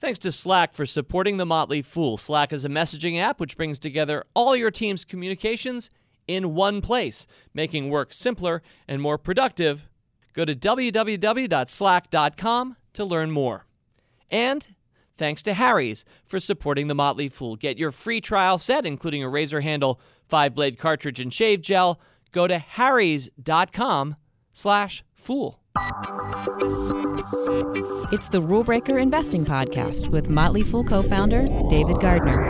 Thanks to Slack for supporting the Motley Fool. Slack is a messaging app which brings together all your team's communications in one place, making work simpler and more productive. Go to www.slack.com to learn more. And thanks to Harry's for supporting the Motley Fool. Get your free trial set, including a razor handle, five blade cartridge, and shave gel. Go to harrys.com slash fool. It's the Rule Breaker Investing Podcast with Motley Fool co founder David Gardner.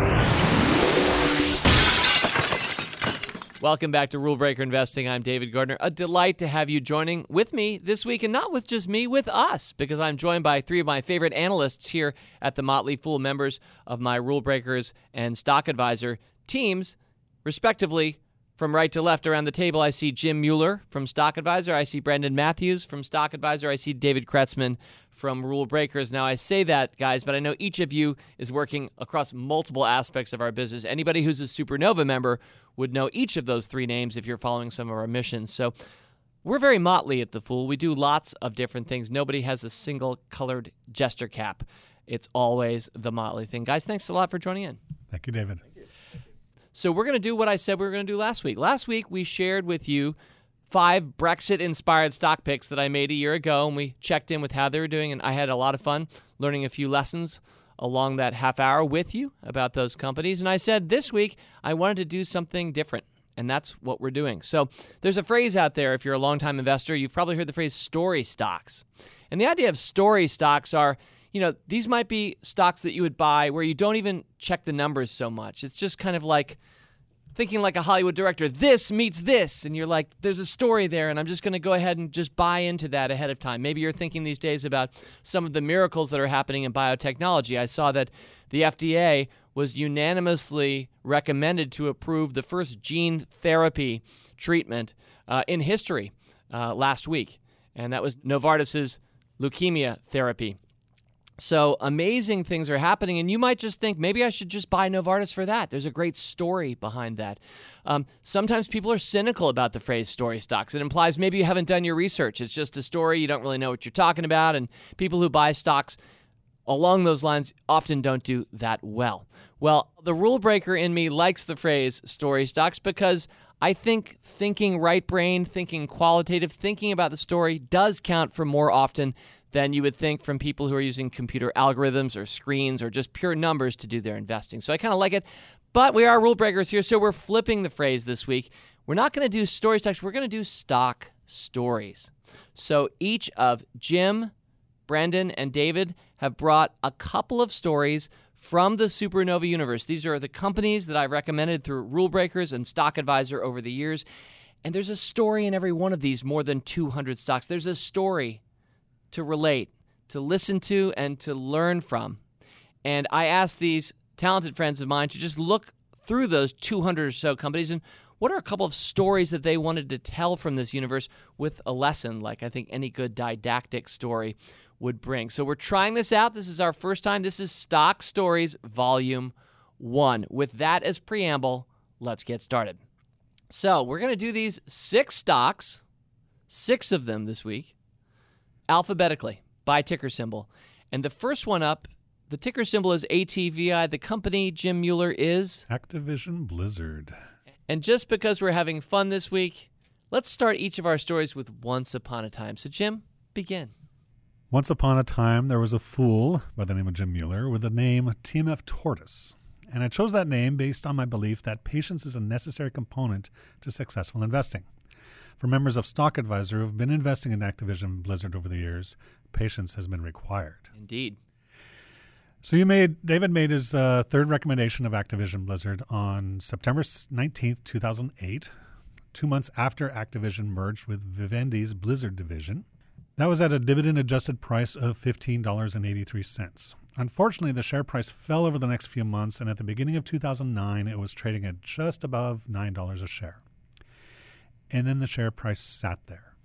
Welcome back to Rule Breaker Investing. I'm David Gardner. A delight to have you joining with me this week, and not with just me, with us, because I'm joined by three of my favorite analysts here at the Motley Fool, members of my Rule Breakers and Stock Advisor teams, respectively. From right to left around the table, I see Jim Mueller from Stock Advisor. I see Brendan Matthews from Stock Advisor. I see David Kretzmann from Rule Breakers. Now, I say that, guys, but I know each of you is working across multiple aspects of our business. Anybody who's a Supernova member would know each of those three names if you're following some of our missions. So, we're very motley at The Fool. We do lots of different things. Nobody has a single colored jester cap. It's always the motley thing. Guys, thanks a lot for joining in. Thank you, David. So we're going to do what I said we were going to do last week. Last week we shared with you five Brexit inspired stock picks that I made a year ago and we checked in with how they were doing and I had a lot of fun learning a few lessons along that half hour with you about those companies and I said this week I wanted to do something different and that's what we're doing. So there's a phrase out there if you're a long-time investor, you've probably heard the phrase story stocks. And the idea of story stocks are you know, these might be stocks that you would buy where you don't even check the numbers so much. It's just kind of like thinking like a Hollywood director, this meets this. And you're like, there's a story there, and I'm just going to go ahead and just buy into that ahead of time. Maybe you're thinking these days about some of the miracles that are happening in biotechnology. I saw that the FDA was unanimously recommended to approve the first gene therapy treatment uh, in history uh, last week, and that was Novartis's leukemia therapy. So amazing things are happening, and you might just think maybe I should just buy Novartis for that. There's a great story behind that. Um, sometimes people are cynical about the phrase story stocks. It implies maybe you haven't done your research. It's just a story, you don't really know what you're talking about, and people who buy stocks along those lines often don't do that well. Well, the rule breaker in me likes the phrase story stocks because I think thinking right brain, thinking qualitative, thinking about the story does count for more often than you would think from people who are using computer algorithms or screens or just pure numbers to do their investing. So I kind of like it. But we are rule breakers here, so we're flipping the phrase this week. We're not going to do story stocks, we're going to do stock stories. So each of Jim, Brendan, and David have brought a couple of stories from the Supernova universe. These are the companies that I've recommended through Rule Breakers and Stock Advisor over the years. And there's a story in every one of these more than 200 stocks. There's a story to relate, to listen to, and to learn from. And I asked these talented friends of mine to just look through those 200 or so companies and what are a couple of stories that they wanted to tell from this universe with a lesson, like I think any good didactic story would bring. So we're trying this out. This is our first time. This is Stock Stories Volume 1. With that as preamble, let's get started. So we're going to do these six stocks, six of them this week alphabetically by ticker symbol. And the first one up, the ticker symbol is ATVI. The company Jim Mueller is Activision Blizzard. And just because we're having fun this week, let's start each of our stories with Once Upon a Time. So, Jim, begin. Once upon a time, there was a fool by the name of Jim Mueller with the name TMF Tortoise. And I chose that name based on my belief that patience is a necessary component to successful investing. For members of Stock Advisor who have been investing in Activision Blizzard over the years, patience has been required. Indeed. So you made David made his uh, third recommendation of Activision Blizzard on September 19th, 2008, two months after Activision merged with Vivendi's Blizzard division. That was at a dividend adjusted price of $15.83. Unfortunately, the share price fell over the next few months, and at the beginning of 2009, it was trading at just above $9 a share. And then the share price sat there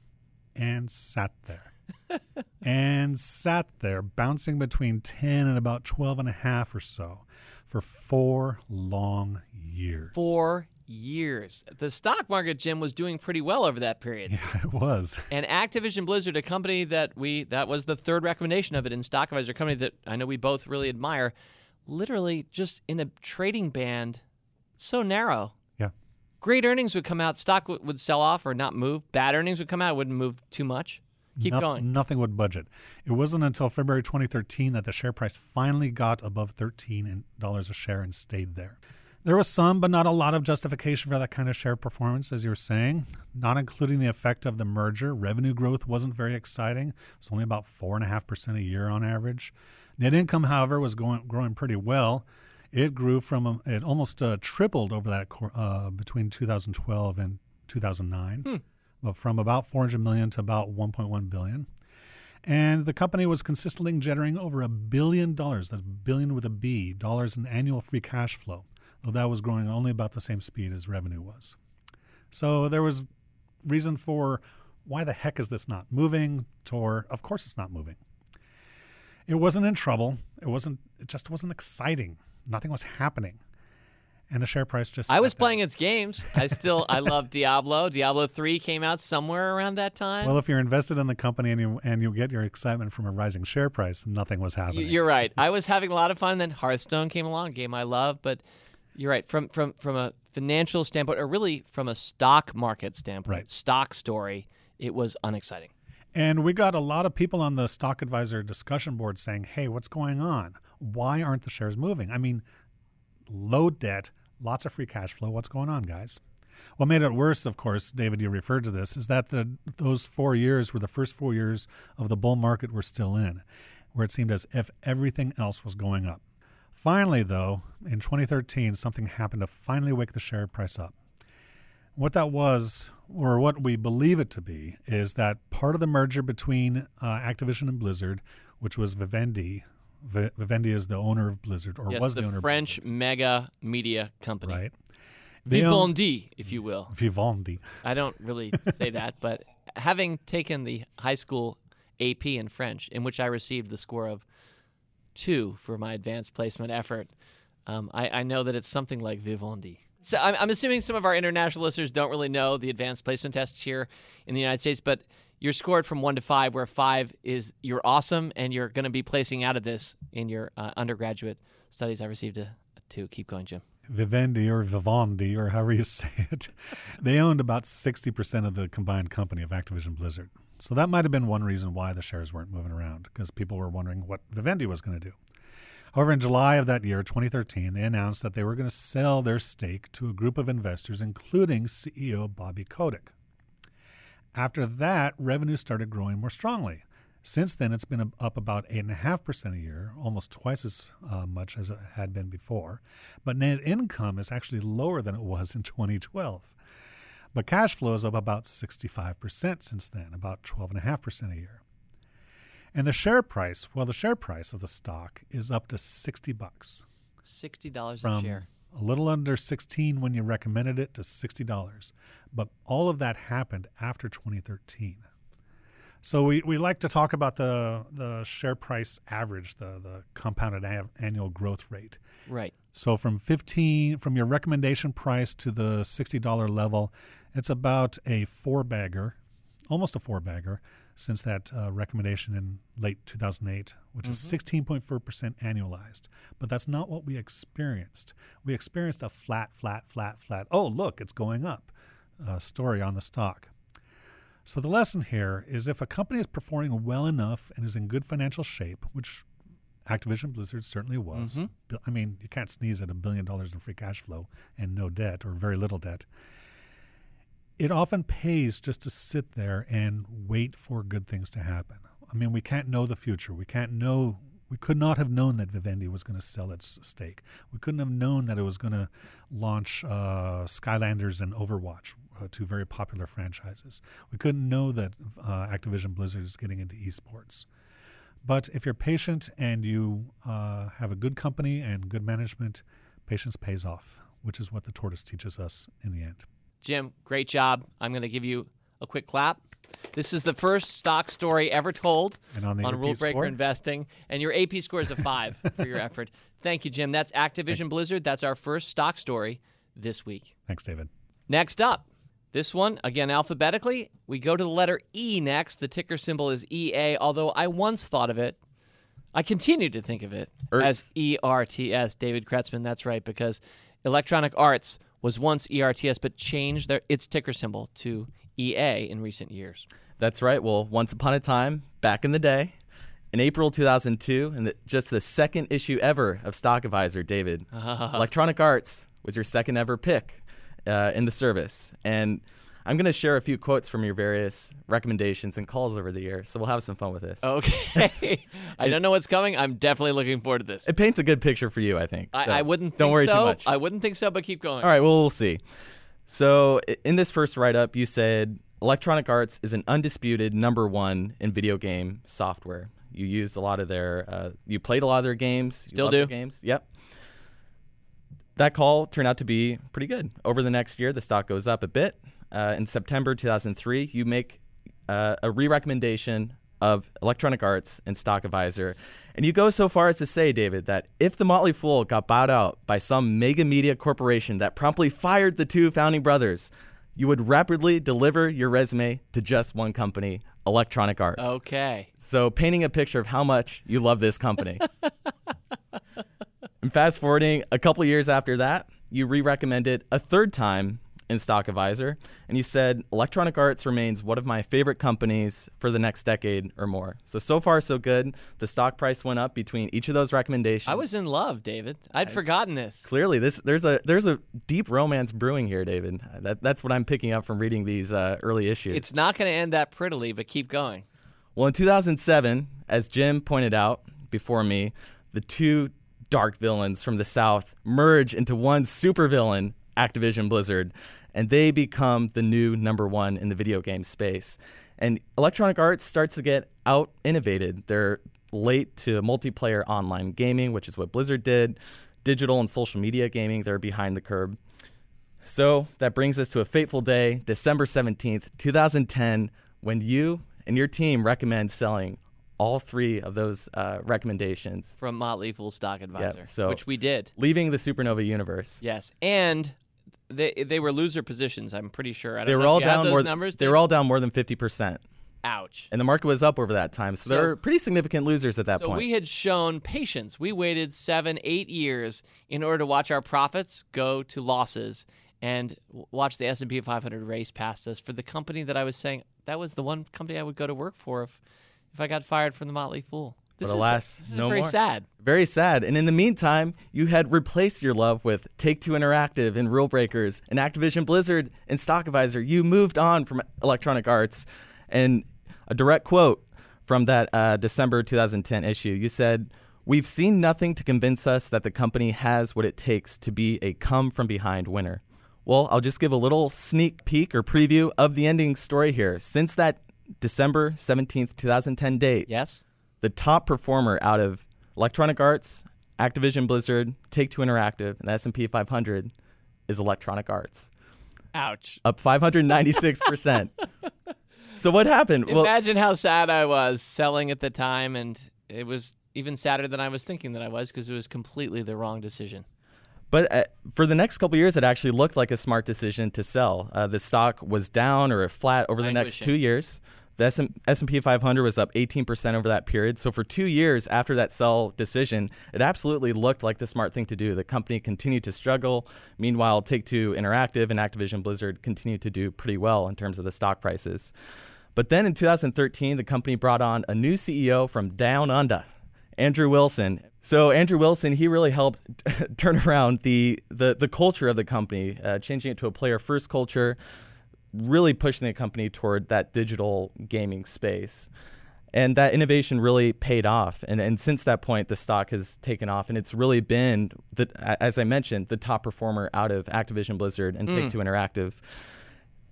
and sat there and sat there, bouncing between 10 and about 12 and a half or so for four long years. Four years. The stock market, Jim, was doing pretty well over that period. Yeah, it was. And Activision Blizzard, a company that we that was the third recommendation of it in Stock Advisor, a company that I know we both really admire, literally just in a trading band so narrow. Great earnings would come out, stock w- would sell off or not move. Bad earnings would come out, wouldn't move too much. Keep Noth- going. Nothing would budget. It wasn't until February 2013 that the share price finally got above $13 a share and stayed there. There was some, but not a lot of justification for that kind of share performance, as you were saying. Not including the effect of the merger, revenue growth wasn't very exciting. It's only about 4.5% a year on average. Net income, however, was going, growing pretty well. It grew from, um, it almost uh, tripled over that uh, between 2012 and 2009, but from about 400 million to about 1.1 billion. And the company was consistently generating over a billion dollars, that's billion with a B, dollars in annual free cash flow, though that was growing only about the same speed as revenue was. So there was reason for why the heck is this not moving? Or of course it's not moving. It wasn't in trouble. It wasn't it just wasn't exciting. Nothing was happening. And the share price just I was down. playing its games. I still I love Diablo. Diablo 3 came out somewhere around that time. Well, if you're invested in the company and you and you get your excitement from a rising share price, nothing was happening. You're right. I was having a lot of fun. And Then Hearthstone came along, game I love. But you're right. From from from a financial standpoint, or really from a stock market standpoint, Right. stock story, it was unexciting. And we got a lot of people on the stock advisor discussion board saying, "Hey, what's going on? Why aren't the shares moving? I mean, low debt, lots of free cash flow. What's going on, guys?" What made it worse, of course, David, you referred to this, is that the, those four years were the first four years of the bull market we're still in, where it seemed as if everything else was going up. Finally, though, in 2013, something happened to finally wake the share price up. What that was, or what we believe it to be, is that part of the merger between uh, Activision and Blizzard, which was Vivendi, Vi- Vivendi is the owner of Blizzard, or yes, was the, owner of the, owner French mega media company, right? They own- Vivendi, if you will. Vivendi. I don't really say that, but having taken the high school AP in French, in which I received the score of two for my advanced placement effort, um, I, I know that it's something like Vivendi. So I'm, I'm assuming some of our international listeners don't really know the advanced placement tests here in the United States, but you're scored from one to five, where five is you're awesome and you're going to be placing out of this in your uh, undergraduate studies. I received a, a two. Keep going, Jim. Vivendi or Vivendi or however you say it, they owned about 60% of the combined company of Activision Blizzard. So that might have been one reason why the shares weren't moving around because people were wondering what Vivendi was going to do. However, in July of that year, 2013, they announced that they were going to sell their stake to a group of investors, including CEO Bobby Kotick. After that, revenue started growing more strongly. Since then, it's been up about 8.5% a year, almost twice as uh, much as it had been before. But net income is actually lower than it was in 2012. But cash flow is up about 65% since then, about 12.5% a year. And the share price, well, the share price of the stock is up to 60 bucks Sixty dollars a from share. A little under 16 when you recommended it to $60. But all of that happened after 2013. So we, we like to talk about the, the share price average, the, the compounded annual growth rate. Right. So from 15 from your recommendation price to the $60 level, it's about a four bagger, almost a four bagger since that uh, recommendation in late 2008, which is 16.4% annualized. But that's not what we experienced. We experienced a flat, flat, flat, flat. Oh, look, it's going up. Uh, story on the stock. So the lesson here is if a company is performing well enough and is in good financial shape, which Activision Blizzard certainly was. Bi- I mean, you can't sneeze at a billion dollars in free cash flow and no debt or very little debt. It often pays just to sit there and wait for good things to happen. I mean, we can't know the future. We can't know. We could not have known that Vivendi was going to sell its stake. We couldn't have known that it was going to launch uh, Skylanders and Overwatch, uh, two very popular franchises. We couldn't know that uh, Activision Blizzard is getting into esports. But if you're patient and you uh, have a good company and good management, patience pays off, which is what the tortoise teaches us in the end. Jim, great job. I'm going to give you a quick clap. This is the first stock story ever told And on the AP Rule Breaker score? Investing, and your AP score is a five for your effort. Thank you, Jim. That's Activision Blizzard. That's our first stock story this week. Thanks, David. Next up, this one, again alphabetically, we go to the letter E next. The ticker symbol is EA, although I once thought of it, I continue to think of it Ertz. as ERTS, David Kretzmann. That's right, because Electronic Arts was once ERTS, but changed their, its ticker symbol to EA in recent years. That's right. Well, once upon a time, back in the day, in April 2002, and just the second issue ever of Stock Advisor, David, Electronic Arts was your second ever pick uh, in the service. And I'm going to share a few quotes from your various recommendations and calls over the years, so we'll have some fun with this. Okay. I don't know what's coming. I'm definitely looking forward to this. It paints a good picture for you, I think. I, so I wouldn't Don't worry so. too much. I wouldn't think so, but keep going. All right, well, we'll see. So, in this first write up, you said Electronic Arts is an undisputed number one in video game software. You used a lot of their, uh, you played a lot of their games. Still do. games. Yep. That call turned out to be pretty good. Over the next year, the stock goes up a bit. Uh, in September 2003, you make uh, a re recommendation of Electronic Arts and Stock Advisor. And you go so far as to say, David, that if the Motley Fool got bought out by some mega media corporation that promptly fired the two founding brothers, you would rapidly deliver your resume to just one company, Electronic Arts. Okay. So, painting a picture of how much you love this company. and fast forwarding a couple years after that, you re recommended a third time in Stock Advisor, and you said Electronic Arts remains one of my favorite companies for the next decade or more. So, so far, so good. The stock price went up between each of those recommendations. I was in love, David. I'd forgotten this. Clearly, this there's a there's a deep romance brewing here, David. That, that's what I'm picking up from reading these uh, early issues. It's not going to end that prettily, but keep going. Well, in 2007, as Jim pointed out before me, the two dark villains from the South merge into one supervillain, Activision Blizzard, and they become the new number one in the video game space. And Electronic Arts starts to get out innovated. They're late to multiplayer online gaming, which is what Blizzard did. Digital and social media gaming, they're behind the curb. So that brings us to a fateful day, December 17th, 2010, when you and your team recommend selling all three of those uh, recommendations, From Motley Fool Stock Advisor, so- which we did. leaving the Supernova universe. Yes, and they they were loser positions. I'm pretty sure. I don't They know were if all you down those more. numbers. they were all down more than 50%. ouch. And the market was up over that time. So, So- they're pretty significant losers at that So point. we had shown patience. We waited seven, eight years in order to watch our profits go to losses and watch the S&P 500 race past us for the company that I was saying that was the one company I would go to work for if, if I got fired from the Motley Fool. This But is, alas, this is very more. sad. Very sad. And in the meantime, you had replaced your love with Take Two Interactive and Rule Breakers and Activision Blizzard and Stock Advisor. You moved on from Electronic Arts. And a direct quote from that uh, December 2010 issue you said, We've seen nothing to convince us that the company has what it takes to be a come from behind winner. Well, I'll just give a little sneak peek or preview of the ending story here. Since that December 17th, 2010 date, Yes? The top performer out of Electronic Arts, Activision Blizzard, Take Two Interactive, and the S&P 500 is Electronic Arts, Ouch. up 596 percent. So what happened? Well, Imagine how sad I was selling at the time, and it was even sadder than I was thinking that I was because it was completely the wrong decision. But uh, for the next couple years, it actually looked like a smart decision to sell. Uh, the stock was down or flat over the next two years. The S&P 500 was up 18% over that period. So for two years after that sell decision, it absolutely looked like the smart thing to do. The company continued to struggle. Meanwhile, Take-Two Interactive and Activision Blizzard continued to do pretty well in terms of the stock prices. But then in 2013, the company brought on a new CEO from Down Under, Andrew Wilson. So Andrew Wilson, he really helped turn around the the, the culture of the company, uh, changing it to a player first culture, really pushing the company toward that digital gaming space. And that innovation really paid off. And, and since that point, the stock has taken off. And it's really been, the, as I mentioned, the top performer out of Activision Blizzard and Take mm. Two Interactive.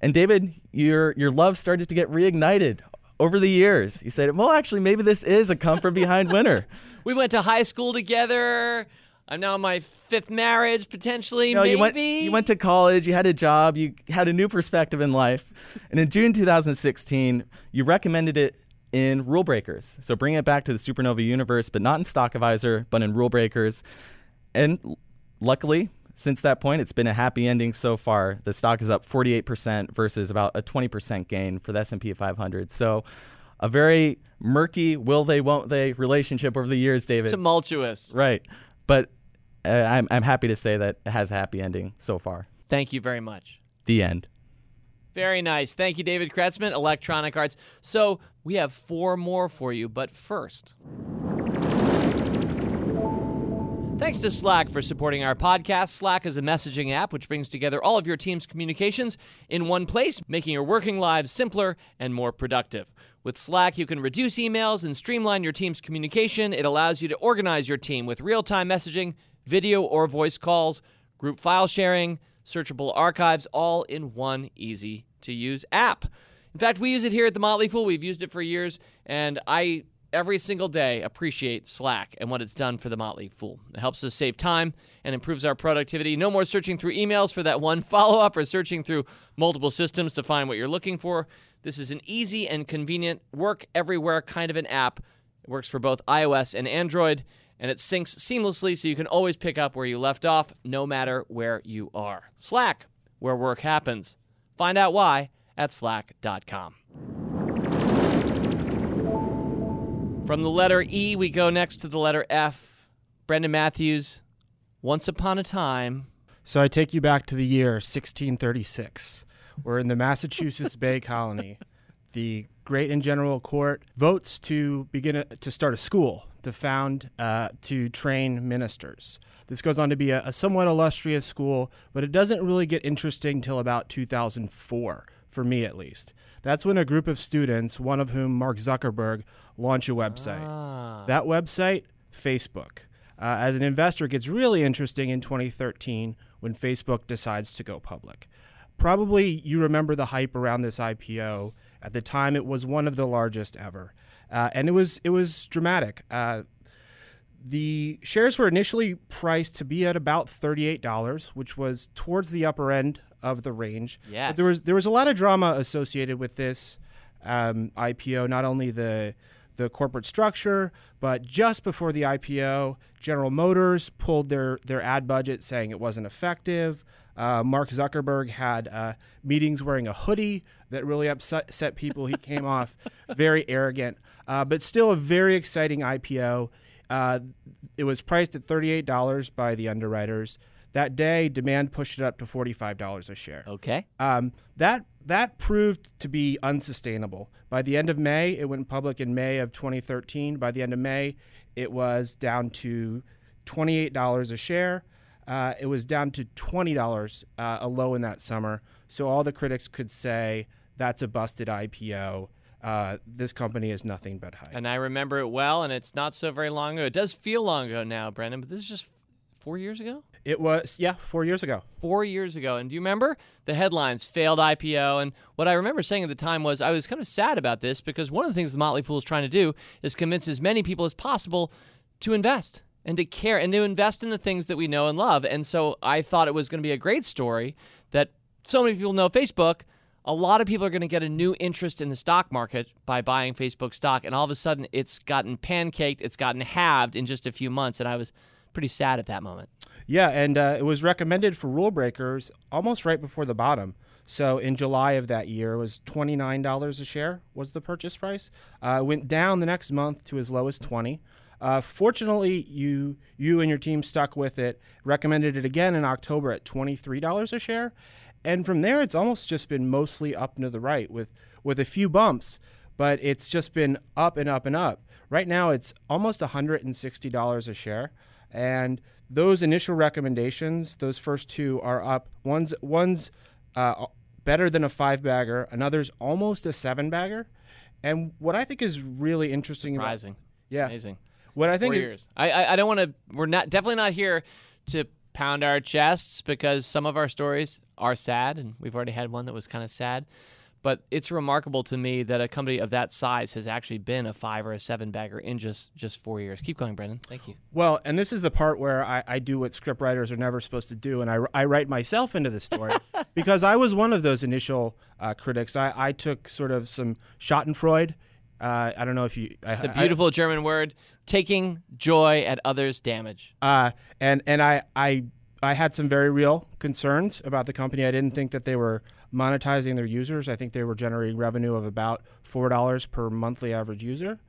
And David, your your love started to get reignited over the years. You said, "Well, actually, maybe this is a come from behind winner." We went to high school together. I'm now in my fifth marriage, potentially. You maybe. you went you went to college, you had a job, you had a new perspective in life, and in June 2016, you recommended it in Rule Breakers. So bring it back to the Supernova universe, but not in Stock Advisor, but in Rule Breakers. And luckily, since that point, it's been a happy ending so far. The stock is up 48% versus about a 20% gain for the S&P 500. So, a very murky will they won't they relationship over the years, David. Tumultuous. Right. But uh, I'm I'm happy to say that it has a happy ending so far. Thank you very much. The end. Very nice. Thank you, David Kretzmann, Electronic Arts. So we have four more for you, but first. Thanks to Slack for supporting our podcast. Slack is a messaging app which brings together all of your team's communications in one place, making your working lives simpler and more productive. With Slack, you can reduce emails and streamline your team's communication. It allows you to organize your team with real time messaging, video or voice calls, group file sharing, searchable archives, all in one easy to use app. In fact, we use it here at the Motley Fool. We've used it for years, and I every single day appreciate Slack and what it's done for the Motley Fool. It helps us save time and improves our productivity. No more searching through emails for that one follow up or searching through multiple systems to find what you're looking for. This is an easy and convenient work everywhere kind of an app. It works for both iOS and Android, and it syncs seamlessly so you can always pick up where you left off, no matter where you are. Slack, where work happens. Find out why at slack.com. From the letter E, we go next to the letter F. Brendan Matthews, Once Upon a Time. So I take you back to the year 1636. We're in the Massachusetts Bay Colony. The Great and General Court votes to begin a, to start a school to found uh, to train ministers. This goes on to be a, a somewhat illustrious school, but it doesn't really get interesting till about 2004, for me at least. That's when a group of students, one of whom Mark Zuckerberg, launch a website. Ah. That website, Facebook. Uh, as an investor, it gets really interesting in 2013 when Facebook decides to go public. Probably you remember the hype around this IPO. At the time, it was one of the largest ever, uh, and it was it was dramatic. Uh, the shares were initially priced to be at about thirty-eight dollars, which was towards the upper end of the range. Yes. But there was there was a lot of drama associated with this um, IPO. Not only the the corporate structure, but just before the IPO, General Motors pulled their their ad budget, saying it wasn't effective. Uh, Mark Zuckerberg had uh, meetings wearing a hoodie that really upset people. He came off very arrogant, uh, but still a very exciting IPO. Uh, it was priced at $38 by the underwriters. That day, demand pushed it up to $45 a share. Okay. Um, that that proved to be unsustainable. By the end of May, it went public in May of 2013. By the end of May, it was down to $28 a share. Uh, it was down to $20 uh, a low in that summer. So all the critics could say that's a busted IPO. Uh, this company is nothing but hype. And I remember it well, and it's not so very long ago. It does feel long ago now, Brendan, but this is just four years ago? It was, yeah, four years ago. Four years ago. And do you remember the headlines, failed IPO? And what I remember saying at the time was I was kind of sad about this because one of the things the Motley Fool is trying to do is convince as many people as possible to invest and to care and to invest in the things that we know and love. And so I thought it was going to be a great story that so many people know Facebook. A lot of people are going to get a new interest in the stock market by buying Facebook stock. And all of a sudden, it's gotten pancaked, it's gotten halved in just a few months. And I was pretty sad at that moment. Yeah, and uh, it was recommended for rule breakers almost right before the bottom. So in July of that year, it was twenty nine dollars a share was the purchase price. Uh, went down the next month to as low as twenty. Uh, fortunately, you you and your team stuck with it. Recommended it again in October at twenty three dollars a share, and from there it's almost just been mostly up to the right with with a few bumps, but it's just been up and up and up. Right now it's almost hundred and sixty dollars a share, and those initial recommendations, those first two are up. One's one's uh, better than a five bagger, another's almost a seven bagger. And what I think is really interesting, about, yeah, Amazing. what I think Four is, years. I, I, I don't want to. We're not definitely not here to pound our chests because some of our stories are sad, and we've already had one that was kind of sad. But it's remarkable to me that a company of that size has actually been a five or a seven bagger in just just four years. Keep going, Brendan. Thank you. well, and this is the part where I, I do what script writers are never supposed to do, and I, I write myself into the story because I was one of those initial uh, critics. I, I took sort of some Schadenfreude. Uh, I don't know if you. I, It's a beautiful German word. Taking joy at others' damage. uh, and and I I I had some very real concerns about the company. I didn't think that they were monetizing their users. I think they were generating revenue of about four dollars per monthly average user.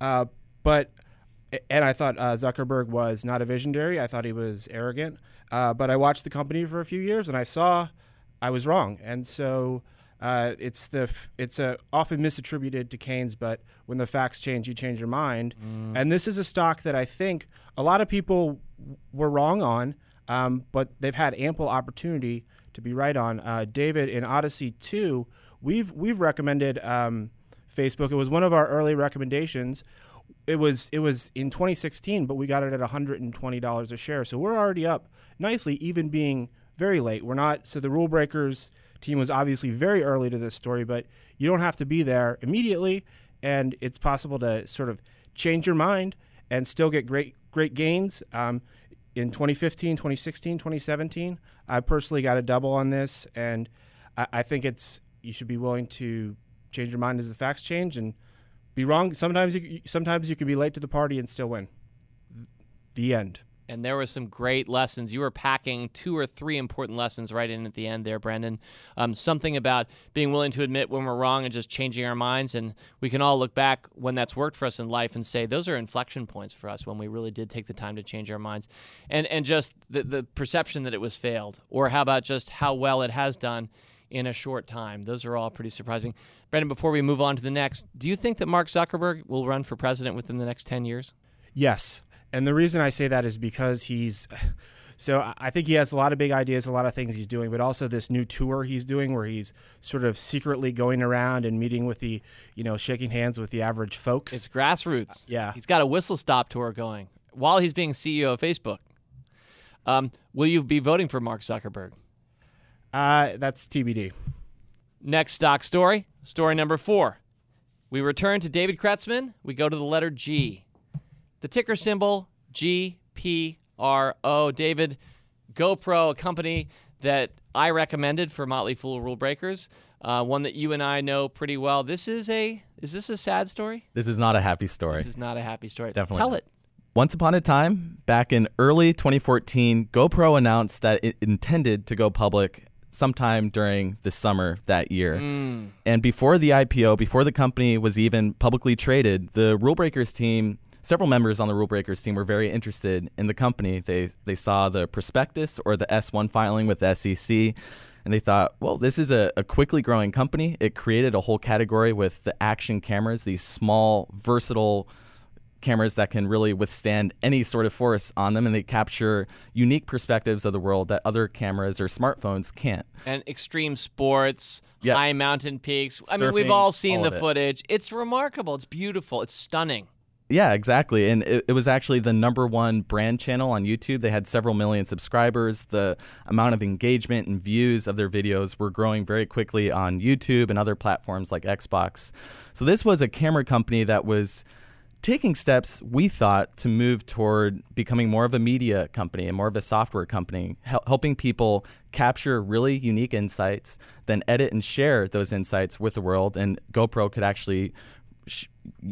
Uh, but and I thought uh, Zuckerberg was not a visionary. I thought he was arrogant. Uh, but I watched the company for a few years, and I saw I was wrong. And so uh, it's the f- it's a often misattributed to Keynes, but when the facts change, you change your mind. Mm. And this is a stock that I think a lot of people were wrong on, um, but they've had ample opportunity to be right on. Uh, David in Odyssey two, we've we've recommended um, Facebook. It was one of our early recommendations. It was it was in 2016, but we got it at 120 dollars a share. So we're already up nicely, even being very late. We're not so the rule breakers team was obviously very early to this story, but you don't have to be there immediately, and it's possible to sort of change your mind and still get great great gains. Um, in 2015, 2016, 2017, I personally got a double on this, and I, I think it's you should be willing to change your mind as the facts change and be wrong. Sometimes you sometimes you can be late to the party and still win. The end. And there were some great lessons. You were packing two or three important lessons right in at the end there, Brendan. Um, something about being willing to admit when we're wrong and just changing our minds. And we can all look back when that's worked for us in life and say those are inflection points for us when we really did take the time to change our minds. And and just the, the perception that it was failed, or how about just how well it has done in a short time. Those are all pretty surprising. Brendan, before we move on to the next, do you think that Mark Zuckerberg will run for president within the next 10 years? Yes. And the reason I say that is because he's so I- think he has a lot of big ideas, a lot of things he's doing, but also this new tour he's doing where he's sort of secretly going around and meeting with the, you know, shaking hands with the average folks. It's grassroots. Yeah. He's got a whistle stop tour going while he's being CEO of Facebook. Um, will you be voting for Mark Zuckerberg? uh, that's TBD. Next stock story, story number four. We return to David Kretzmann. We go to the letter G. The ticker symbol GPRO. David, GoPro, a company that I recommended for Motley Fool Rule Breakers, uh, one that you and I know pretty well. This is a is this a sad story? This is not a happy story. This is not a happy story. Definitely Tell it. Once upon a time, back in early 2014, GoPro announced that it intended to go public sometime during the summer that year. And before the IPO, before the company was even publicly traded, the Rule Breakers team, several members on the Rule Breakers team were very interested in the company. They they saw the prospectus or the S1 filing with the SEC and they thought, well, this is a, a quickly growing company. It created a whole category with the action cameras, these small, versatile cameras that can really withstand any sort of force on them and they capture unique perspectives of the world that other cameras or smartphones can't. and extreme sports, Yeah. high mountain peaks. I mean, we've all seen all the it. footage. It's remarkable. It's beautiful. It's stunning. Yeah, exactly. And it, it was actually the number one brand channel on YouTube. They had several million subscribers. The amount of engagement and views of their videos were growing very quickly on YouTube and other platforms like Xbox. So this was a camera company that was taking steps we thought to move toward becoming more of a media company and more of a software company hel- helping people capture really unique insights then edit and share those insights with the world and gopro could actually sh-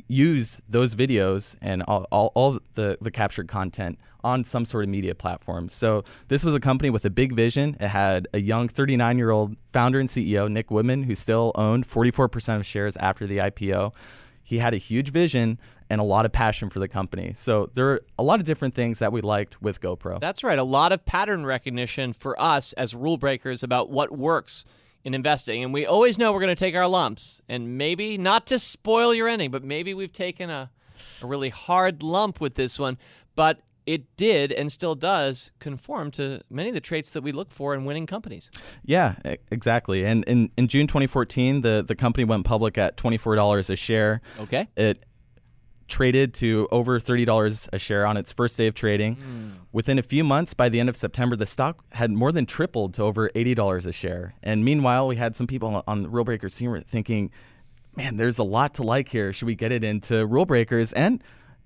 use those videos and all, all, all the, the captured content on some sort of media platform. So this was a company with a big vision. It had a young 39 year old founder and CEO, Nick Woodman, who still owned 44% of shares after the IPO. He had a huge vision and a lot of passion for the company. So there are a lot of different things that we liked with GoPro. That's right. A lot of pattern recognition for us as rule breakers about what works in investing. And we always know we're going to take our lumps. And maybe, not to spoil your ending, but maybe we've taken a, a really hard lump with this one. But it did and still does conform to many of the traits that we look for in winning companies. Yeah, exactly. And in, in June 2014, the, the company went public at $24 a share. Okay. It traded to over $30 a share on its first day of trading. Hmm. Within a few months, by the end of September, the stock had more than tripled to over $80 a share. And meanwhile, we had some people on- Rule Breakers team thinking, man, there's a lot to like here. Should we get it into Rule Breakers? And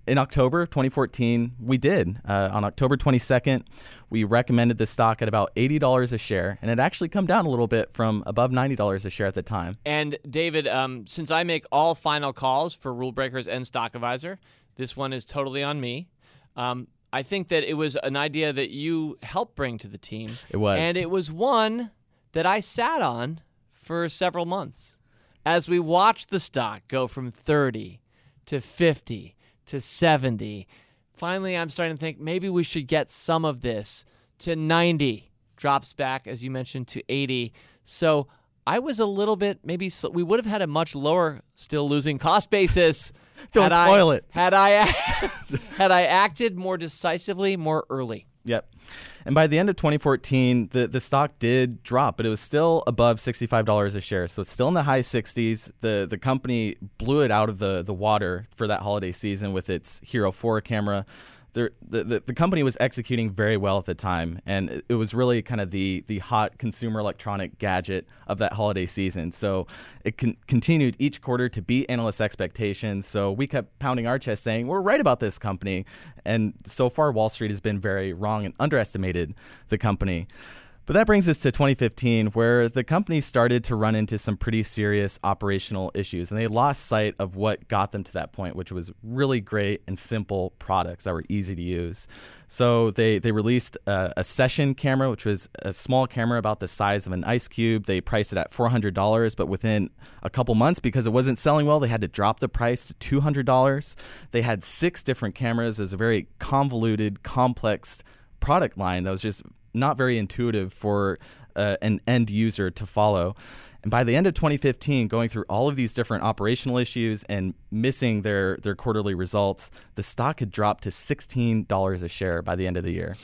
in October 2014, we did. Uh, on October 22nd, we recommended the stock at about $80 a share, and it actually come down a little bit from above $90 a share at the time. And David, um, since I make all final calls for Rule Breakers and Stock Advisor, this one is totally on me. Um, I think that it was an idea that you helped bring to the team. It was. And it was one that I sat on for several months as we watched the stock go from 30 to 50 to 70. Finally, I'm starting to think maybe we should get some of this to 90. Drops back, as you mentioned, to 80. So I was a little bit maybe sl- we would have had a much lower still losing cost basis. Don't had spoil I, it. Had I had I acted more decisively, more early. Yep. And by the end of 2014, the, the stock did drop, but it was still above $65 a share. So it's still in the high 60s. The the company blew it out of the, the water for that holiday season with its Hero 4 camera. The, the, the company was executing very well at the time, and it- it was really kind of the, the hot consumer electronic gadget of that holiday season. So it con- continued each quarter to beat analyst expectations. So we kept pounding our chest saying, We're right about this company. And so far, Wall Street has been very wrong and underestimated the company. But that brings us to 2015, where the company started to run into some pretty serious operational issues, and they lost sight of what got them to that point, which was really great and simple products that were easy to use. So they they released a, a session camera, which was a small camera about the size of an ice cube. They priced it at $400, but within a couple months, because it wasn't selling well, they had to drop the price to $200. They had six different cameras. Was a very convoluted, complex product line that was just not very intuitive for uh, an end user to follow. And by the end of 2015, going through all of these different operational issues and missing their, their quarterly results, the stock had dropped to $16 a share by the end of the year.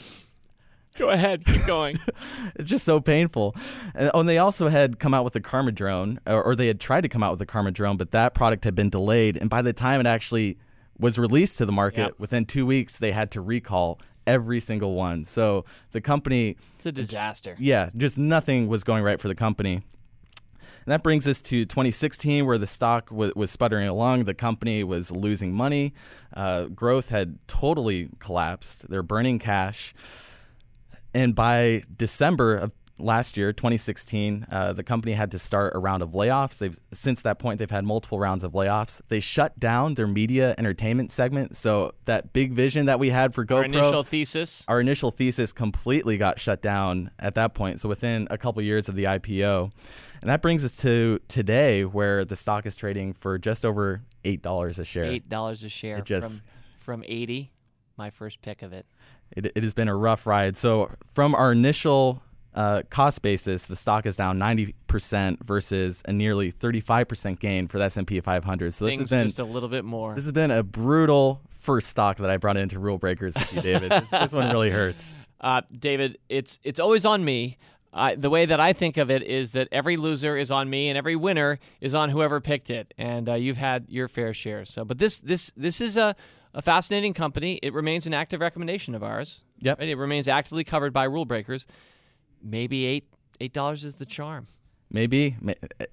Go ahead, keep going. It's just so painful. And, oh, and they also had come out with the Karma drone, or, or they had tried to come out with the Karma drone, but that product had been delayed. And by the time it actually was released to the market, Yep. within two weeks, they had to recall every single one. So the company it's a disaster. yeah, just nothing was going right for the company. And that brings us to 2016, where the stock w- was sputtering along. The company was losing money. Uh, growth had totally collapsed. They're burning cash. And by December of last year, 2016, uh, the company had to start a round of layoffs. They've since that point they've had multiple rounds of layoffs. They shut down their media entertainment segment. So that big vision that we had for GoPro, Our initial thesis. our initial thesis completely got shut down at that point. So within a couple years of the IPO, and that brings us to today, where the stock is trading for just over eight dollars a share. Eight dollars a share It just- from from eighty. My first pick of it. It, it has been a rough ride. So from our initial uh, cost basis, the stock is down 90% versus a nearly 35% gain for the S&P 500. So this Things has been just a little bit more. this has been a brutal first stock that I brought into Rule Breakers with you, David. this, this one really hurts. Uh, David, it's it's always on me. I, the way that I think of it is that every loser is on me, and every winner is on whoever picked it. And uh, you've had your fair share. So, but this this this is a, a fascinating company. It remains an active recommendation of ours. Yep. Right? It remains actively covered by rule breakers. Maybe eight eight dollars is the charm. Maybe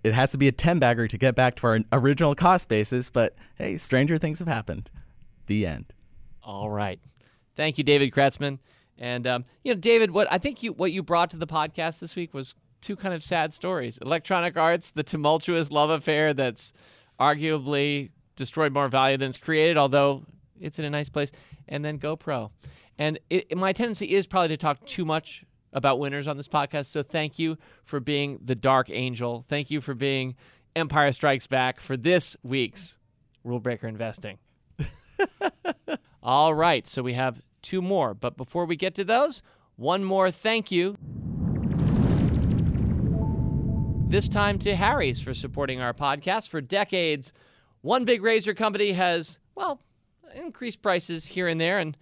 it has to be a 10 bagger to get back to our original cost basis, but hey, stranger things have happened. The end. All right. Thank you, David Kretzmann. And um, you know, David, what I think you what you brought to the podcast this week was two kind of sad stories. Electronic Arts, the tumultuous love affair that's arguably destroyed more value than it's created, although it's in a nice place. And then GoPro. And it, my tendency is probably to talk too much about winners on this podcast. So thank you for being the dark angel. Thank you for being Empire Strikes Back for this week's Rule Breaker Investing. All right, so we have two more. But before we get to those, one more thank you. This time to Harry's for supporting our podcast for decades. One big razor company has, well, increased prices here and there and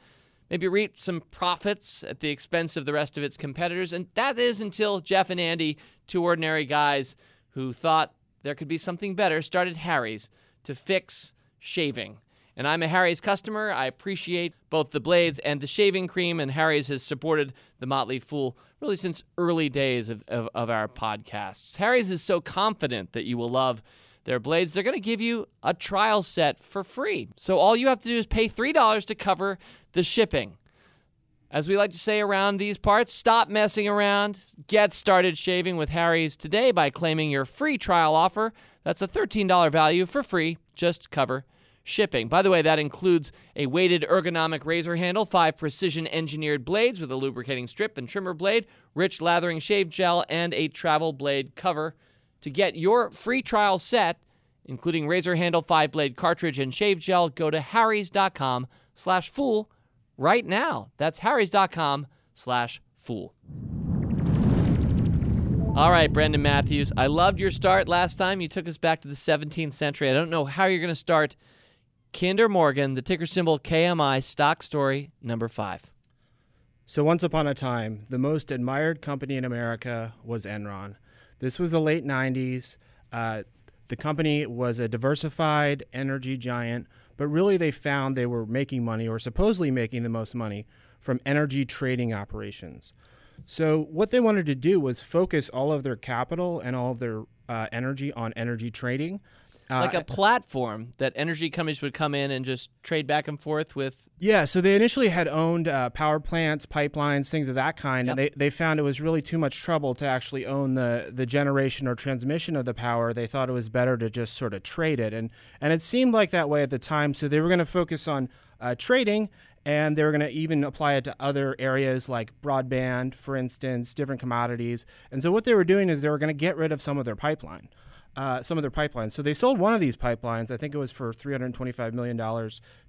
maybe reap some profits at the expense of the rest of its competitors. And that is until Jeff and Andy, two ordinary guys who thought there could be something better, started Harry's to fix shaving. And I'm a Harry's customer. I appreciate both the blades and the shaving cream, and Harry's has supported the Motley Fool really since early days of, of, of our podcasts. Harry's is so confident that you will love their blades. They're going to give you a trial set for free. So all you have to do is pay $3 to cover the shipping. As we like to say around these parts, stop messing around. Get started shaving with Harry's today by claiming your free trial offer. That's a $13 value for free. Just cover shipping. By the way, that includes a weighted ergonomic razor handle, five precision engineered blades with a lubricating strip and trimmer blade, rich lathering shave gel, and a travel blade cover. To get your free trial set, including razor handle, five blade cartridge, and shave gel, go to harrys.com slash fool right now. That's harrys.com slash fool. All right, Brendan Matthews. I loved your start last time. You took us back to the 17th century. I don't know how you're going to start Kinder Morgan, the ticker symbol KMI, stock story number five. So, once upon a time, the most admired company in America was Enron. This was the late 90s. Uh, the company was a diversified energy giant, but really they found they were making money, or supposedly making the most money, from energy trading operations. So, what they wanted to do was focus all of their capital and all of their uh, energy on energy trading. Uh, Like a platform that energy companies would come in and just trade back and forth with. Yeah, so they initially had owned uh, power plants, pipelines, things of that kind, and they, they found it was really too much trouble to actually own the, the generation or transmission of the power. They thought it was better to just sort of trade it, and and it seemed like that way at the time. So they were going to focus on uh, trading, and they were going to even apply it to other areas like broadband, for instance, different commodities. And so what they were doing is they were going to get rid of some of their pipeline uh, some of their pipelines. So they sold one of these pipelines, I think it was for $325 million,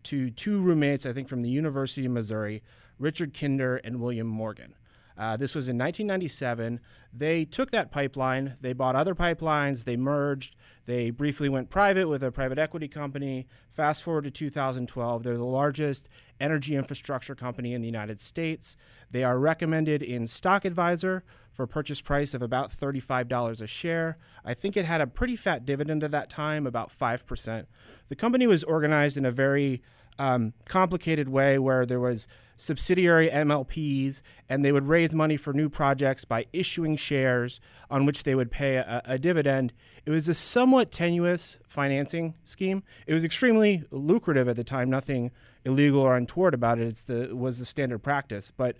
to two roommates, I think from the University of Missouri, Richard Kinder and William Morgan. Uh, this was in 1997. They took that pipeline, they bought other pipelines, they merged, they briefly went private with a private equity company. Fast forward to 2012, they're the largest energy infrastructure company in the United States. They are recommended in Stock Advisor for a purchase price of about $35 a share. I think it had a pretty fat dividend at that time, about 5%. The company was organized in a very um, complicated way where there was subsidiary MLPs and they would raise money for new projects by issuing shares on which they would pay a, a dividend. It was a somewhat tenuous financing scheme. It was extremely lucrative at the time, nothing illegal or untoward about it. It's the it was the standard practice, but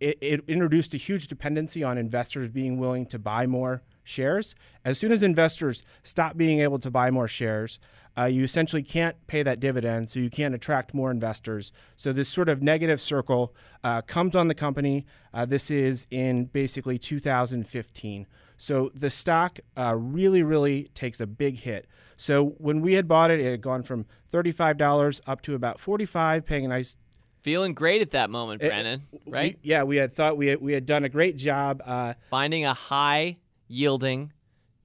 it, it introduced a huge dependency on investors being willing to buy more shares. As soon as investors stop being able to buy more shares, uh, you essentially can't pay that dividend, so you can't attract more investors. So this sort of negative circle uh, comes on the company. Uh, this is in basically 2015. So the stock uh, really, really takes a big hit. So when we had bought it, it had gone from $35 up to about 45, paying a nice Feeling great at that moment, It- Brendan, right? we- yeah, we had thought we had, we had done a great job. Uh, Finding a high yielding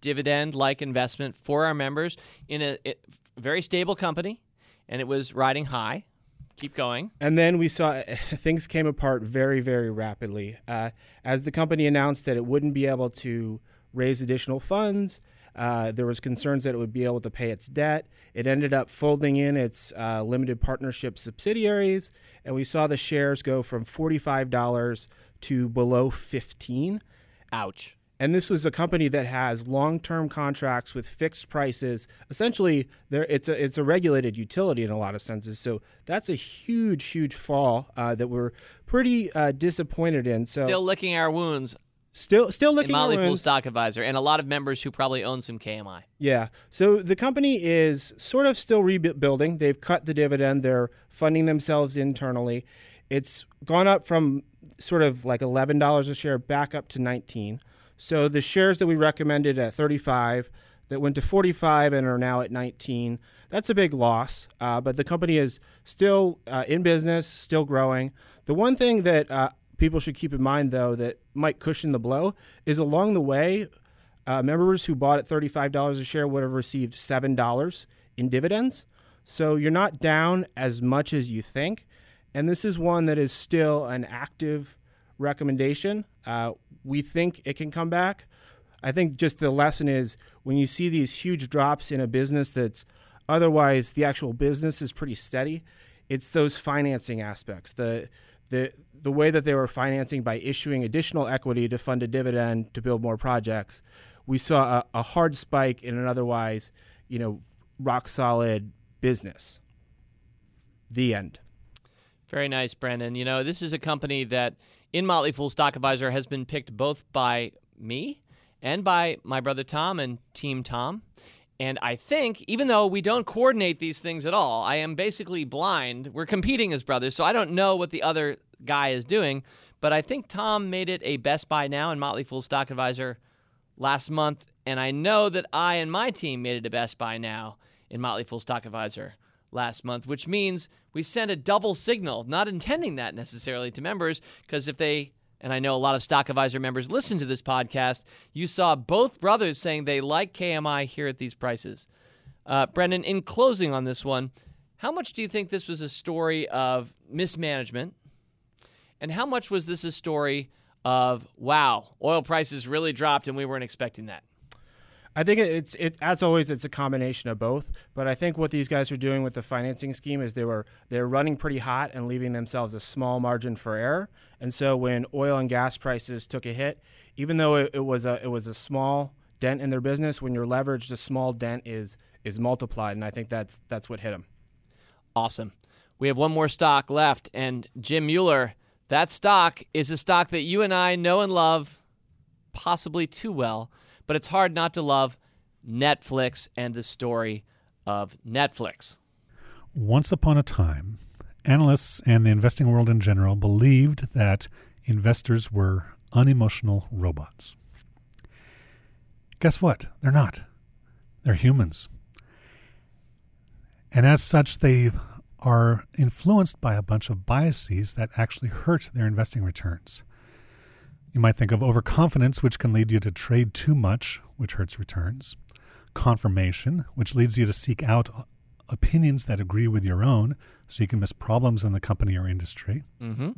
dividend like investment for our members in a it, very stable company, and it was riding high. Keep going. And then we saw things came apart very, very rapidly. Uh, as the company announced that it wouldn't be able to raise additional funds, uh, there was concerns that it would be able to pay its debt. It ended up folding in its uh, limited partnership subsidiaries, and we saw the shares go from forty-five dollars to below fifteen. Ouch. And this was a company that has long-term contracts with fixed prices. Essentially, there it's a it's a regulated utility in a lot of senses. So that's a huge, huge fall uh, that we're pretty uh, disappointed in. So Still licking our wounds still, still in looking Motley at Fool. Stock Advisor, and a lot of members who probably own some KMI. Yeah. So the company is sort of still rebuilding. They've cut the dividend. They're funding themselves internally. It's gone up from sort of like eleven dollars a share back up to nineteen. So the shares that we recommended at thirty-five that went to forty-five and are now at nineteen. That's a big loss. Uh, but the company is still uh, in business, still growing. The one thing that uh, people should keep in mind, though, that might cushion the blow is along the way, uh, members who bought at $35 a share would have received $7 in dividends. So you're not down as much as you think. And this is one that is still an active recommendation. Uh, we think it can come back. I think just the lesson is when you see these huge drops in a business that's otherwise the actual business is pretty steady, it's those financing aspects. The the the way that they were financing by issuing additional equity to fund a dividend to build more projects. We saw a, a hard spike in an otherwise, you know, rock solid business. The end. Very nice, Brendan. You know, this is a company that in Motley Fool Stock Advisor has been picked both by me and by my brother Tom and Team Tom. And I think, even though we don't coordinate these things at all, I am basically blind. We're competing as brothers, so I don't know what the other guy is doing. But I think Tom made it a Best Buy Now and Motley Fool Stock Advisor last month. And I know that I and my team made it a Best Buy Now in Motley Fool Stock Advisor last month, which means we sent a double signal, not intending that necessarily to members, because if they and I know a lot of Stock Advisor members listen to this podcast, you saw both brothers saying they like KMI here at these prices. Uh, Brendan, in closing on this one, how much do you think this was a story of mismanagement? And how much was this a story of, wow, oil prices really dropped and we weren't expecting that? I think it's it as always it's a combination of both. But I think what these guys are doing with the financing scheme is they were they're running pretty hot and leaving themselves a small margin for error. And so when oil and gas prices took a hit, even though it, it was a it was a small dent in their business, when you're leveraged, a small dent is is multiplied, and I think that's that's what hit them. Awesome. We have one more stock left, and Jim Mueller. That stock is a stock that you and I know and love, possibly too well but it's hard not to love Netflix and the story of Netflix. Once upon a time, analysts and the investing world in general believed that investors were unemotional robots. Guess what? They're not. They're humans. And as such, they are influenced by a bunch of biases that actually hurt their investing returns. You might think of overconfidence, which can lead you to trade too much, which hurts returns. Confirmation, which leads you to seek out opinions that agree with your own so you can miss problems in the company or industry. Mm-hmm.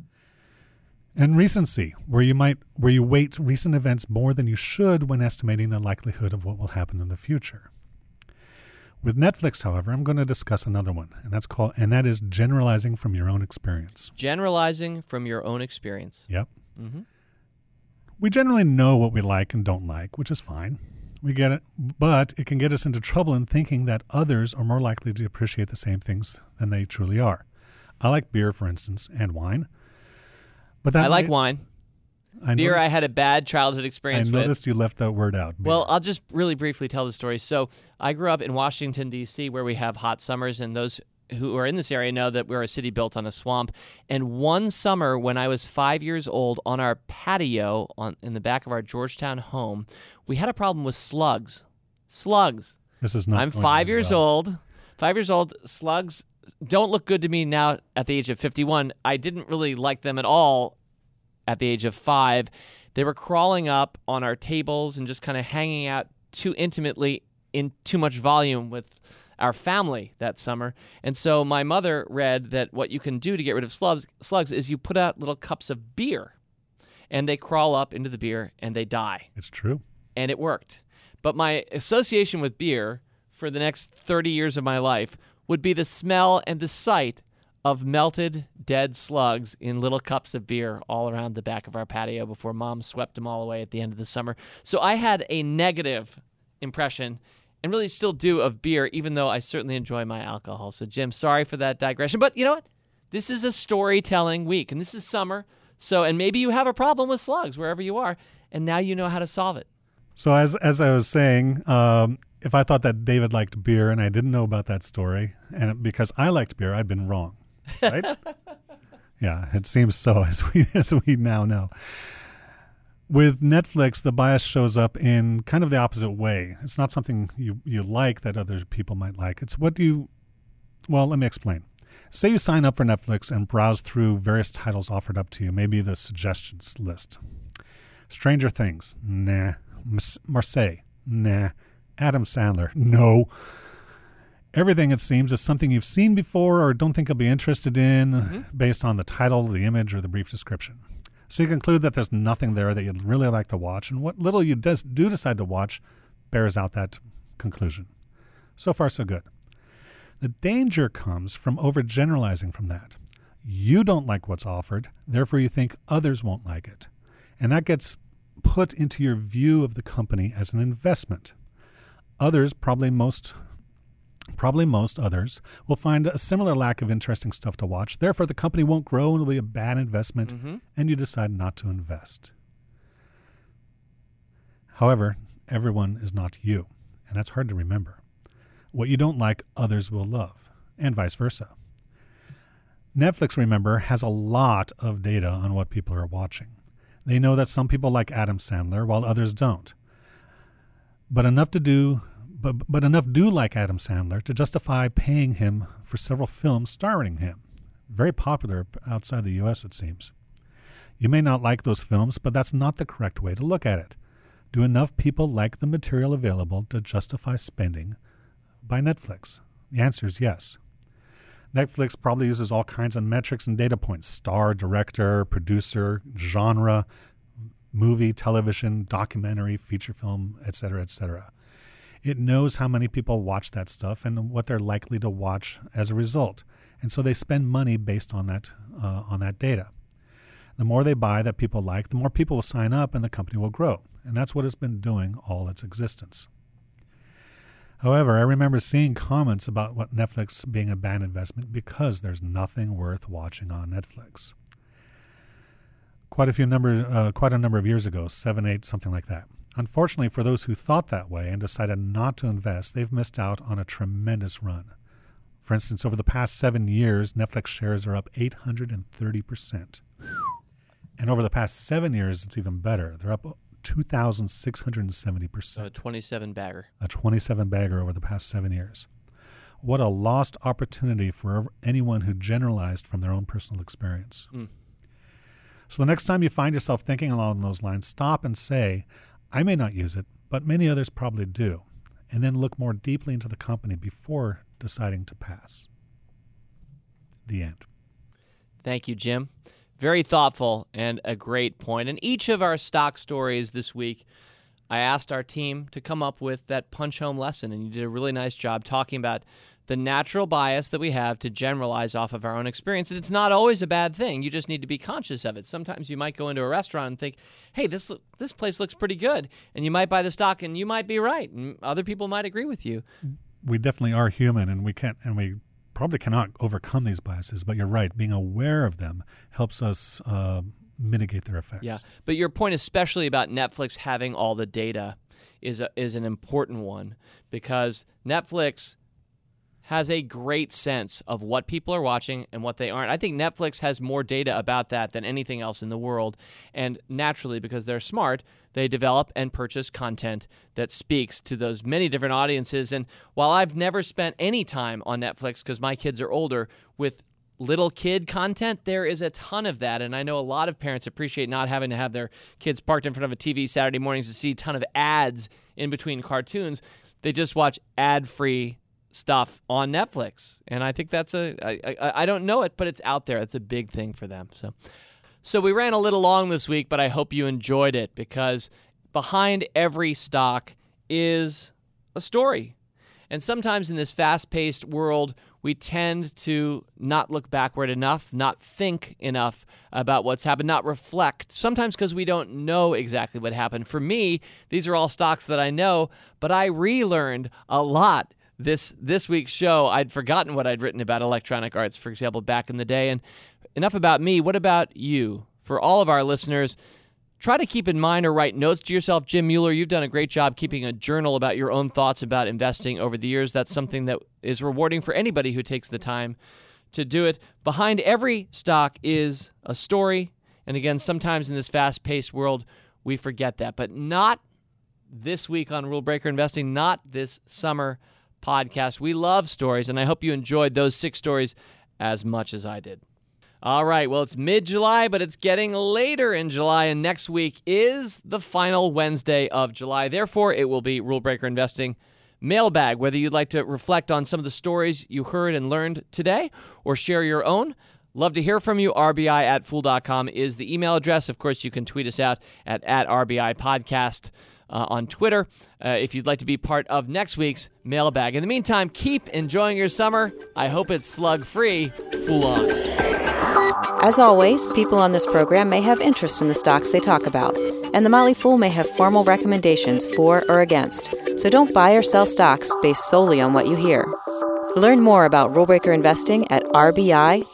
And recency, where you might where you weight recent events more than you should when estimating the likelihood of what will happen in the future. With Netflix, however, I'm going to discuss another one, and that's called and that is generalizing from your own experience. Generalizing from your own experience. Yep. Mm-hmm. We generally know what we like and don't like, which is fine. We get it, but it can get us into trouble in thinking that others are more likely to appreciate the same things than they truly are. I like beer, for instance, and wine. But that I like may- wine. I Beer, noticed, I had a bad childhood I experience with. noticed you left that word out. beer. Well, I'll just really briefly tell the story. So, I grew up in Washington, D.C., where we have hot summers, and those who are in this area know that we're a city built on a swamp. And one summer, when I was five years old, on our patio on, in the back of our Georgetown home, we had a problem with slugs. Slugs. this is not. I'm five years well. old. Five years old. Slugs don't look good to me now at the age of 51. I didn't really like them at all at the age of five. They were crawling up on our tables and just kind of hanging out too intimately in too much volume with our family that summer. And so my mother read that what you can do to get rid of slugs, slugs is you put out little cups of beer and they crawl up into the beer and they die It's true. and it worked. But my association with beer for the next 30 years of my life would be the smell and the sight of melted dead slugs in little cups of beer all around the back of our patio before mom swept them all away at the end of the summer. So I had a negative impression and really still do of beer, even though I certainly enjoy my alcohol. So, Jim, sorry for that digression. But you know what? This is a storytelling week, and this is summer. So, and maybe you have a problem with slugs wherever you are, and now you know how to solve it. So as as I was saying, um, if I thought that David liked beer and I didn't know about that story, and because I liked beer, I'd been wrong, right? yeah, it seems so as we as we now know. With Netflix, the bias shows up in kind of the opposite way. It's not something you you like that other people might like. It's what do you. Well, let me explain. Say you sign up for Netflix and browse through various titles offered up to you, maybe the suggestions list. Stranger Things, nah. Marseille, nah. Adam Sandler, no. Everything, it seems, is something you've seen before or don't think you'll be interested in mm-hmm. based on the title, the image, or the brief description. So you conclude that there's nothing there that you'd really like to watch, and what little you des- do decide to watch bears out that conclusion. So far, so good. The danger comes from overgeneralizing from that. You don't like what's offered, therefore, you think others won't like it. And that gets put into your view of the company as an investment. Others, probably most probably most others, will find a similar lack of interesting stuff to watch. Therefore, the company won't grow and it'll be a bad investment, mm-hmm. and you decide not to invest. However, everyone is not you, and that's hard to remember. What you don't like, others will love, and vice versa. Netflix, remember, has a lot of data on what people are watching. They know that some people like Adam Sandler while others don't. But enough to do but, but enough do like Adam Sandler to justify paying him for several films starring him. Very popular outside the US it seems. You may not like those films, but that's not the correct way to look at it. Do enough people like the material available to justify spending by Netflix? The answer is yes. Netflix probably uses all kinds of metrics and data points star, director, producer, genre, movie, television, documentary, feature film, etc., etc. It knows how many people watch that stuff and what they're likely to watch as a result, and so they spend money based on that uh, on that data. The more they buy that people like, the more people will sign up, and the company will grow, and that's what it's been doing all its existence. However, I remember seeing comments about what Netflix being a bad investment because there's nothing worth watching on Netflix. Quite a few number, uh, quite a number of years ago, seven, eight, something like that. Unfortunately, for those who thought that way and decided not to invest, they've missed out on a tremendous run. For instance, over the past seven years, Netflix shares are up 830%. And over the past seven years, it's even better. They're up 2,670%. A 27 bagger. A 27 bagger over the past seven years. What a lost opportunity for anyone who generalized from their own personal experience. Mm. So the next time you find yourself thinking along those lines, stop and say, I may not use it, but many others probably do. And then look more deeply into the company before deciding to pass. The end. Thank you, Jim. Very thoughtful and a great point. In each of our stock stories this week, I asked our team to come up with that punch home lesson, and you did a really nice job talking about the natural bias that we have to generalize off of our own experience. And it's not always a bad thing. You just need to be conscious of it. Sometimes you might go into a restaurant and think, hey, this, this place looks pretty good. And you might buy the stock and you might be right. And other people might agree with you. We definitely are human and we can't, and we probably cannot overcome these biases. But you're right. Being aware of them helps us uh, mitigate their effects. Yeah. But your point, especially about Netflix having all the data, is, a, is an important one because Netflix has a great sense of what people are watching and what they aren't. I think Netflix has more data about that than anything else in the world. And naturally, because they're smart, they develop and purchase content that speaks to those many different audiences. And while I've never spent any time on Netflix because my kids are older with little kid content, there is a ton of that. And I know a lot of parents appreciate not having to have their kids parked in front of a TV Saturday mornings to see a ton of ads in between cartoons. They just watch ad free stuff on Netflix, and I think that's a I, I, I don't know it, but it's out there. It's a big thing for them. So, so we ran a little long this week, but I hope you enjoyed it because behind every stock is a story, and sometimes in this fast-paced world, we tend to not look backward enough, not think enough about what's happened, not reflect. Sometimes because we don't know exactly what happened. For me, these are all stocks that I know, but I relearned a lot this this week's show, I'd forgotten what I'd written about Electronic Arts, for example, back in the day. And enough about me. What about you? For all of our listeners, try to keep in mind or write notes to yourself. Jim Mueller, you've done a great job keeping a journal about your own thoughts about investing over the years. That's something that is rewarding for anybody who takes the time to do it. Behind every stock is a story. And again, sometimes in this fast paced world, we forget that. But not this week on Rule Breaker Investing, not this summer podcast. We love stories, and I hope you enjoyed those six stories as much as I did. All right, well, it's mid July, but it's getting later in July, and next week is the final Wednesday of July. Therefore, it will be Rule Breaker Investing mailbag. Whether you'd like to reflect on some of the stories you heard and learned today or share your own, Love to hear from you. RBI at fool.com is the email address. Of course, you can tweet us out at, at RBI Podcast uh, on Twitter uh, if you'd like to be part of next week's mailbag. In the meantime, keep enjoying your summer. I hope it's slug free. Fool on. As always, people on this program may have interest in the stocks they talk about, and the Motley Fool may have formal recommendations for or against. So don't buy or sell stocks based solely on what you hear. Learn more about rulebreaker investing at rbi.fool.com.